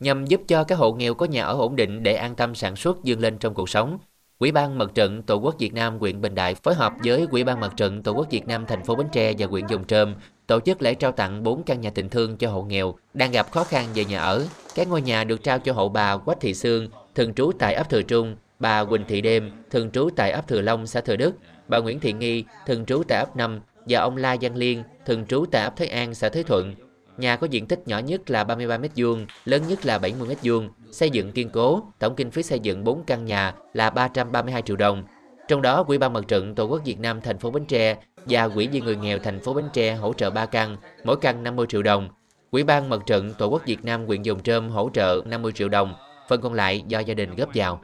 nhằm giúp cho các hộ nghèo có nhà ở ổn định để an tâm sản xuất vươn lên trong cuộc sống. quỹ ban Mặt trận Tổ quốc Việt Nam huyện Bình Đại phối hợp với quỹ ban Mặt trận Tổ quốc Việt Nam thành phố Bến Tre và huyện Dòng Trơm tổ chức lễ trao tặng 4 căn nhà tình thương cho hộ nghèo đang gặp khó khăn về nhà ở. Các ngôi nhà được trao cho hộ bà Quách Thị Sương, thường trú tại ấp Thừa Trung, bà Quỳnh Thị Đêm, thường trú tại ấp Thừa Long, xã Thừa Đức, bà Nguyễn Thị Nghi, thường trú tại ấp 5 và ông La Văn Liên, thường trú tại ấp Thới An, xã Thới Thuận. Nhà có diện tích nhỏ nhất là 33 m2, lớn nhất là 70 m2, xây dựng kiên cố, tổng kinh phí xây dựng 4 căn nhà là 332 triệu đồng. Trong đó, Quỹ ban Mặt trận Tổ quốc Việt Nam thành phố Bến Tre và Quỹ vì người nghèo thành phố Bến Tre hỗ trợ 3 căn, mỗi căn 50 triệu đồng. Quỹ ban Mặt trận Tổ quốc Việt Nam quyện Dùng Trơm hỗ trợ 50 triệu đồng, phần còn lại do gia đình góp vào.